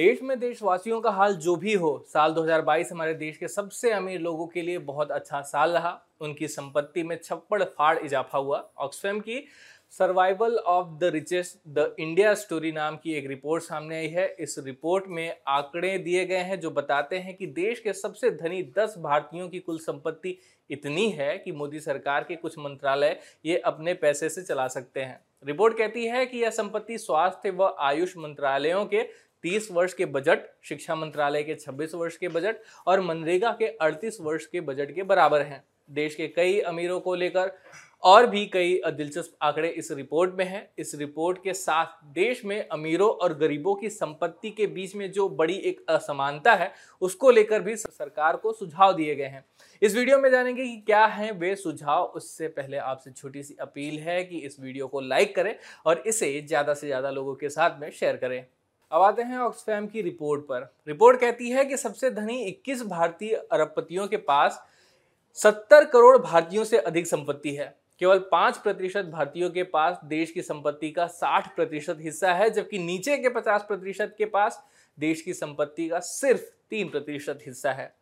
देश में देशवासियों का हाल जो भी हो, साल 2022 हमारे देश के सबसे अमीर लोगों के लिए बहुत अच्छा साल रहा। उनकी संपत्ति में छप्पड़ फाड़ इजाफा हुआ। ऑक्सफैम की survival of the richest, the India story नाम की एक रिपोर्ट सामने आई है। इस रिपोर्ट में आंकड़े दिए गए हैं जो बताते हैं कि देश के सबसे धनी 10 भारतीयों की कुल संपत्ति इतनी है कि मोदी सरकार के कुछ मंत्रालय ये अपने पैसे से चला सकते हैं। रिपोर्ट कहती है कि यह संपत्ति स्वास्थ्य व आयुष मंत्रालयों के 30 वर्ष के बजट, शिक्षा मंत्रालय के 26 वर्ष के बजट और मनरेगा के 38 वर्ष के बजट के बराबर हैं। देश के कई अमीरों को लेकर और भी कई दिलचस्प आंकड़े इस रिपोर्ट में हैं। इस रिपोर्ट के साथ देश में अमीरों और गरीबों की संपत्ति के बीच में जो बड़ी एक असमानता है, उसको लेकर भी सरकार को सुझाव दिए गए हैं। इस वीडियो में जानेंगे कि क्या हैं वे सुझाव। उससे पहले आपसे छोटी सी अपील है कि इस वीडियो को लाइक करें और इसे ज़्यादा से ज़्यादा लोगों के साथ में शेयर करें। अब आते हैं ऑक्सफैम की रिपोर्ट पर। रिपोर्ट कहती है कि सबसे धनी 21 भारतीय अरबपतियों के पास 70 करोड़ भारतीयों से अधिक संपत्ति है। केवल पाँच प्रतिशत भारतीयों के पास देश की संपत्ति का 60 प्रतिशत हिस्सा है, जबकि नीचे के 50 प्रतिशत के पास देश की संपत्ति का सिर्फ़ तीन प्रतिशत हिस्सा है।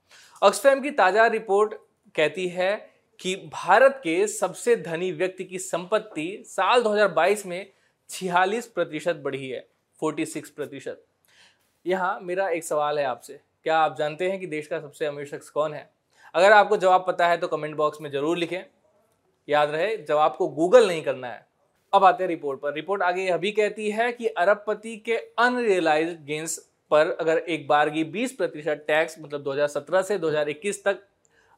ऑक्सफैम की ताज़ा रिपोर्ट कहती है कि भारत के सबसे धनी व्यक्ति की संपत्ति साल 2022 में छियालीस प्रतिशत बढ़ी है। 46 प्रतिशत। यहाँ मेरा एक सवाल है आपसे। क्या आप जानते हैं कि देश का सबसे अमीर शख्स कौन है? अगर आपको जवाब पता है तो कमेंट बॉक्स में ज़रूर लिखें। याद रहे जवाब को गूगल नहीं करना है। अब आते हैं रिपोर्ट पर। रिपोर्ट आगे यह भी कहती है कि अरबपति के अनरियलाइज गेंस पर अगर एक बार की 20 प्रतिशत टैक्स मतलब 2017 से 2021 तक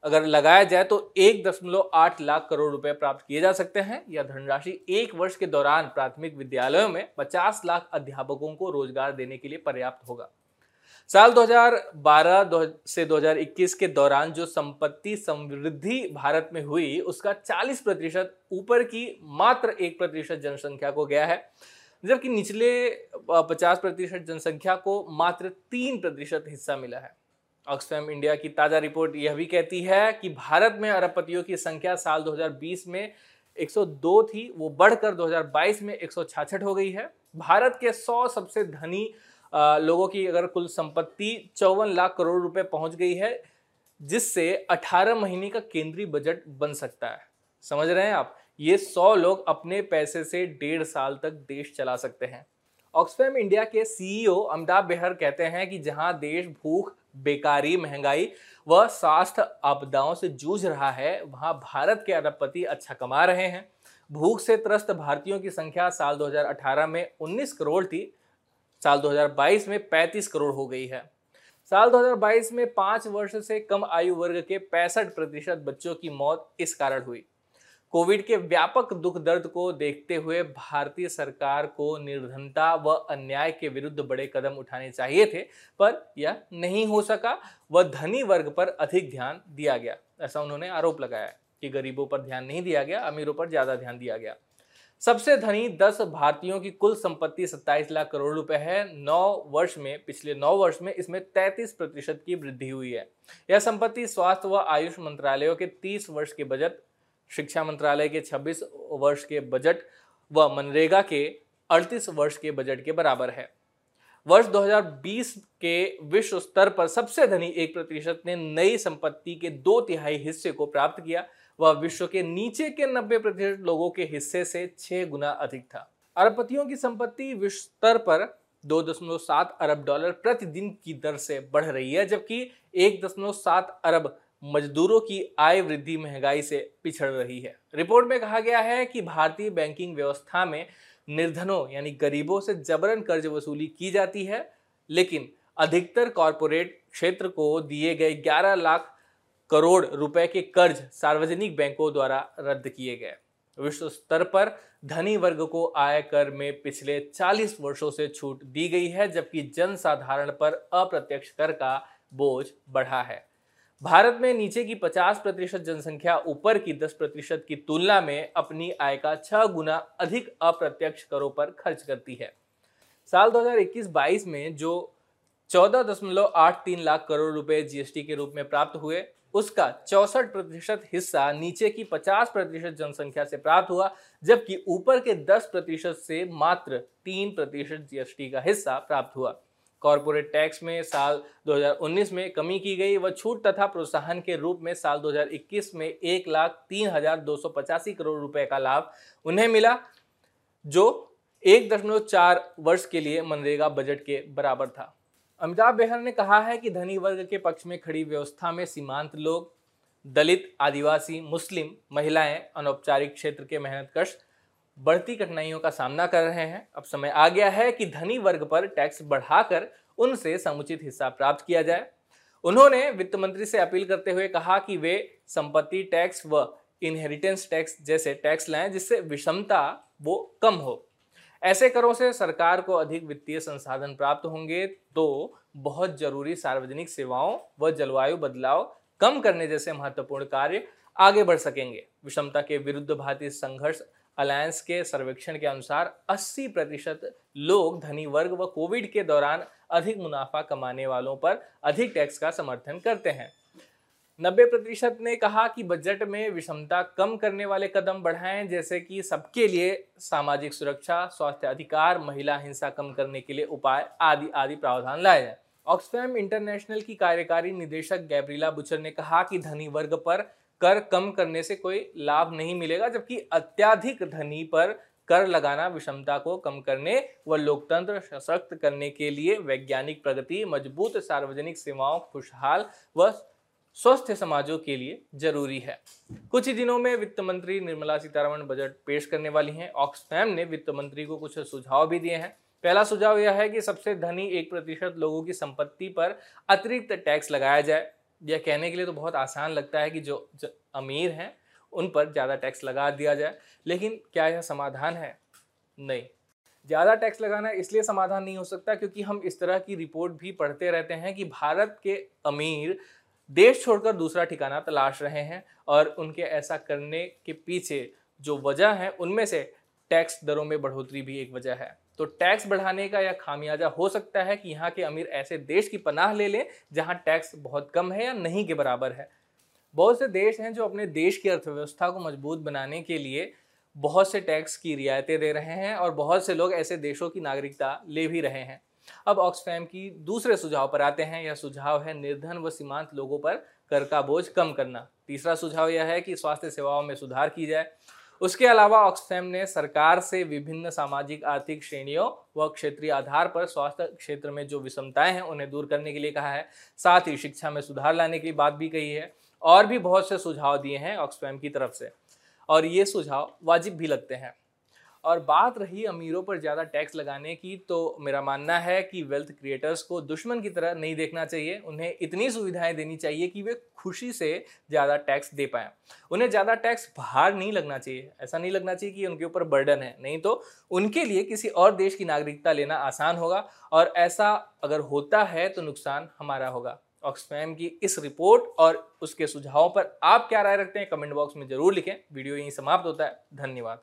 अगर लगाया जाए तो एक दशमलव आठ लाख करोड़ रुपए प्राप्त किए जा सकते हैं। यह धनराशि एक वर्ष के दौरान प्राथमिक विद्यालयों में 50 लाख अध्यापकों को रोज़गार देने के लिए पर्याप्त होगा। साल 2012 से 2021 के दौरान जो संपत्ति समृद्धि भारत में हुई, उसका 40 प्रतिशत ऊपर की मात्र एक प्रतिशत जनसंख्या को गया है, जबकि निचले 50 प्रतिशत जनसंख्या को मात्र तीन प्रतिशत हिस्सा मिला है। ऑक्सफैम इंडिया की ताज़ा रिपोर्ट यह भी कहती है कि भारत में अरबपतियों की संख्या साल 2020 में 102 थी, वो बढ़कर 2022 में एक हो गई है। भारत के 100 सबसे धनी लोगों की अगर कुल संपत्ति चौवन लाख करोड़ रुपए पहुँच गई है, जिससे 18 महीने का केंद्रीय बजट बन सकता है। समझ रहे हैं आप? ये 100 लोग अपने पैसे से डेढ़ साल तक देश चला सकते हैं। ऑक्सफैम इंडिया के सीईओ अमिताभ बेहर कहते हैं कि जहाँ देश भूख बेकारी महँगाई व स्वास्थ्य आपदाओं से जूझ रहा है, वहाँ भारत के अरबपति अच्छा कमा रहे हैं। भूख से त्रस्त भारतीयों की संख्या साल 2018 में 19 करोड़ थी, साल 2022 में 35 करोड़ हो गई है। साल 2022 में पाँच वर्ष से कम आयु वर्ग के पैंसठ प्रतिशत बच्चों की मौत इस कारण हुई। कोविड के व्यापक दुख दर्द को देखते हुए भारतीय सरकार को निर्धनता व अन्याय के विरुद्ध बड़े कदम उठाने चाहिए थे, पर यह नहीं हो सका व धनी वर्ग पर अधिक ध्यान दिया गया। ऐसा उन्होंने आरोप लगाया कि गरीबों पर ध्यान नहीं दिया गया, अमीरों पर ज़्यादा ध्यान दिया गया। सबसे धनी 10 भारतीयों की कुल संपत्ति 27 लाख करोड़ रुपए है। 9 वर्ष में, पिछले 9 वर्ष में इसमें 33 प्रतिशत की वृद्धि हुई है। यह संपत्ति स्वास्थ्य व आयुष मंत्रालयों के 30 वर्ष के बजट शिक्षा मंत्रालय के 26 वर्ष के बजट व मनरेगा के 38 वर्ष के बजट के बराबर है। वर्ष 2020 के विश्व स्तर पर सबसे धनी एक प्रतिशत ने नई संपत्ति के दो तिहाई हिस्से को प्राप्त किया। वह विश्व के नीचे के 90 प्रतिशत लोगों के हिस्से से छह गुना अधिक था। अरबपतियों की संपत्ति विश्व स्तर पर 2.7 अरब डॉलर प्रतिदिन की दर से बढ़ रही है, जबकि 1.7 अरब मजदूरों की आय वृद्धि महँगाई से पिछड़ रही है। रिपोर्ट में कहा गया है कि भारतीय बैंकिंग व्यवस्था में निर्धनों यानी गरीबों से जबरन कर्ज वसूली की जाती है, लेकिन अधिकतर कॉरपोरेट क्षेत्र को दिए गए 11 लाख करोड़ रुपए के कर्ज सार्वजनिक बैंकों द्वारा रद्द किए गए। विश्व स्तर पर धनी वर्ग को आय कर में पिछले 40 वर्षों से छूट दी गई है, जबकि जनसाधारण पर अप्रत्यक्ष कर का बोझ बढ़ा है। भारत में नीचे की 50 प्रतिशत जनसंख्या, ऊपर की 10 प्रतिशत की तुलना में अपनी आय का छह गुना अधिक अप्रत्यक्ष करों पर खर्च करती है। साल 2021-22 में जो 14.83 लाख करोड़ रुपए जीएसटी के रूप में प्राप्त हुए, उसका चौसठ प्रतिशत हिस्सा नीचे की 50 प्रतिशत जनसंख्या से प्राप्त हुआ, जबकि ऊपर के 10 प्रतिशत से मात्र तीन प्रतिशत जीएसटी का हिस्सा प्राप्त हुआ। कॉरपोरेट टैक्स में साल 2019 में कमी की गई व छूट तथा प्रोत्साहन के रूप में साल 2021 में एक लाख तीन हज़ार दो सौ पचासी करोड़ रुपए का लाभ उन्हें मिला, जो एक दशमलव चार वर्ष के लिए मनरेगा बजट के बराबर था। अमिताभ बेहर ने कहा है कि धनी वर्ग के पक्ष में खड़ी व्यवस्था में सीमांत लोग, दलित, आदिवासी, मुस्लिम महिलाएँ अनौपचारिक क्षेत्र के मेहनतकश बढ़ती कठिनाइयों का सामना कर रहे हैं। अब समय आ गया है कि धनी वर्ग पर टैक्स बढ़ाकर उनसे समुचित हिस्सा प्राप्त किया जाए। उन्होंने वित्त मंत्री से अपील करते हुए कहा कि वे संपत्ति टैक्स व इनहेरिटेंस टैक्स जैसे टैक्स लाएँ, जिससे विषमता वो कम हो। ऐसे करों से सरकार को अधिक वित्तीय संसाधन प्राप्त होंगे तो बहुत ज़रूरी सार्वजनिक सेवाओं व जलवायु बदलाव कम करने जैसे महत्वपूर्ण कार्य आगे बढ़ सकेंगे। विषमता के विरुद्ध भारतीय संघर्ष अलायंस के सर्वेक्षण के अनुसार 80 प्रतिशत लोग धनी वर्ग व कोविड के दौरान अधिक मुनाफा कमाने वालों पर अधिक टैक्स का समर्थन करते हैं। 90 प्रतिशत ने कहा कि बजट में विषमता कम करने वाले कदम बढ़ाएँ, जैसे कि सबके लिए सामाजिक सुरक्षा, स्वास्थ्य अधिकार, महिला हिंसा कम करने के लिए उपाय आदि आदि प्रावधान लाए जाए ऑक्सफैम इंटरनेशनल की कार्यकारी निदेशक गैब्रिला बुचर ने कहा कि धनी वर्ग पर कर कम करने से कोई लाभ नहीं मिलेगा, जबकि अत्याधिक धनी पर कर लगाना विषमता को कम करने व लोकतंत्र सशक्त करने के लिए वैज्ञानिक प्रगति, मज़बूत सार्वजनिक सेवाओं, खुशहाल व स्वस्थ समाजों के लिए ज़रूरी है। कुछ ही दिनों में वित्त मंत्री निर्मला सीतारमण बजट पेश करने वाली हैं। ऑक्सफैम ने वित्त मंत्री को कुछ सुझाव भी दिए हैं। पहला सुझाव यह है कि सबसे धनी एक प्रतिशत लोगों की संपत्ति पर अतिरिक्त टैक्स लगाया जाए। यह कहने के लिए तो बहुत आसान लगता है कि जो, जो अमीर हैं उन पर ज़्यादा टैक्स लगा दिया जाए। लेकिन क्या यह समाधान है? नहीं। ज़्यादा टैक्स लगाना इसलिए समाधान नहीं हो सकता क्योंकि हम इस तरह की रिपोर्ट भी पढ़ते रहते हैं कि भारत के अमीर देश छोड़कर दूसरा ठिकाना तलाश रहे हैं और उनके ऐसा करने के पीछे जो वजह है उनमें से टैक्स दरों में बढ़ोतरी भी एक वजह है। तो टैक्स बढ़ाने का यह खामियाजा हो सकता है कि यहाँ के अमीर ऐसे देश की पनाह ले लें जहाँ टैक्स बहुत कम है या नहीं के बराबर है। बहुत से देश हैं जो अपने देश की अर्थव्यवस्था को मज़बूत बनाने के लिए बहुत से टैक्स की रियायतें दे रहे हैं और बहुत से लोग ऐसे देशों की नागरिकता ले भी रहे हैं। अब ऑक्सफैम की दूसरे सुझाव पर आते हैं। यह सुझाव है निर्धन व सीमांत लोगों पर कर का बोझ कम करना। तीसरा सुझाव यह है कि स्वास्थ्य सेवाओं में सुधार की जाए। उसके अलावा ऑक्सफैम ने सरकार से विभिन्न सामाजिक, आर्थिक श्रेणियों व क्षेत्रीय आधार पर स्वास्थ्य क्षेत्र में जो विषमताएँ हैं उन्हें दूर करने के लिए कहा है। साथ ही शिक्षा में सुधार लाने की बात भी कही है और भी बहुत से सुझाव दिए हैं ऑक्सफैम की तरफ़ से। और ये सुझाव वाजिब भी लगते हैं। और बात रही अमीरों पर ज़्यादा टैक्स लगाने की तो मेरा मानना है कि वेल्थ क्रिएटर्स को दुश्मन की तरह नहीं देखना चाहिए। उन्हें इतनी सुविधाएँ देनी चाहिए कि वे खुशी से ज़्यादा टैक्स दे पाएँ। उन्हें ज़्यादा टैक्स बाहर नहीं लगना चाहिए। ऐसा नहीं लगना चाहिए कि उनके ऊपर बर्डन है। नहीं तो उनके लिए किसी और देश की नागरिकता लेना आसान होगा और ऐसा अगर होता है तो नुकसान हमारा होगा। ऑक्सफैम की इस रिपोर्ट और उसके सुझावों पर आप क्या राय रखते हैं कमेंट बॉक्स में ज़रूर लिखें। वीडियो यहीं समाप्त होता है। धन्यवाद।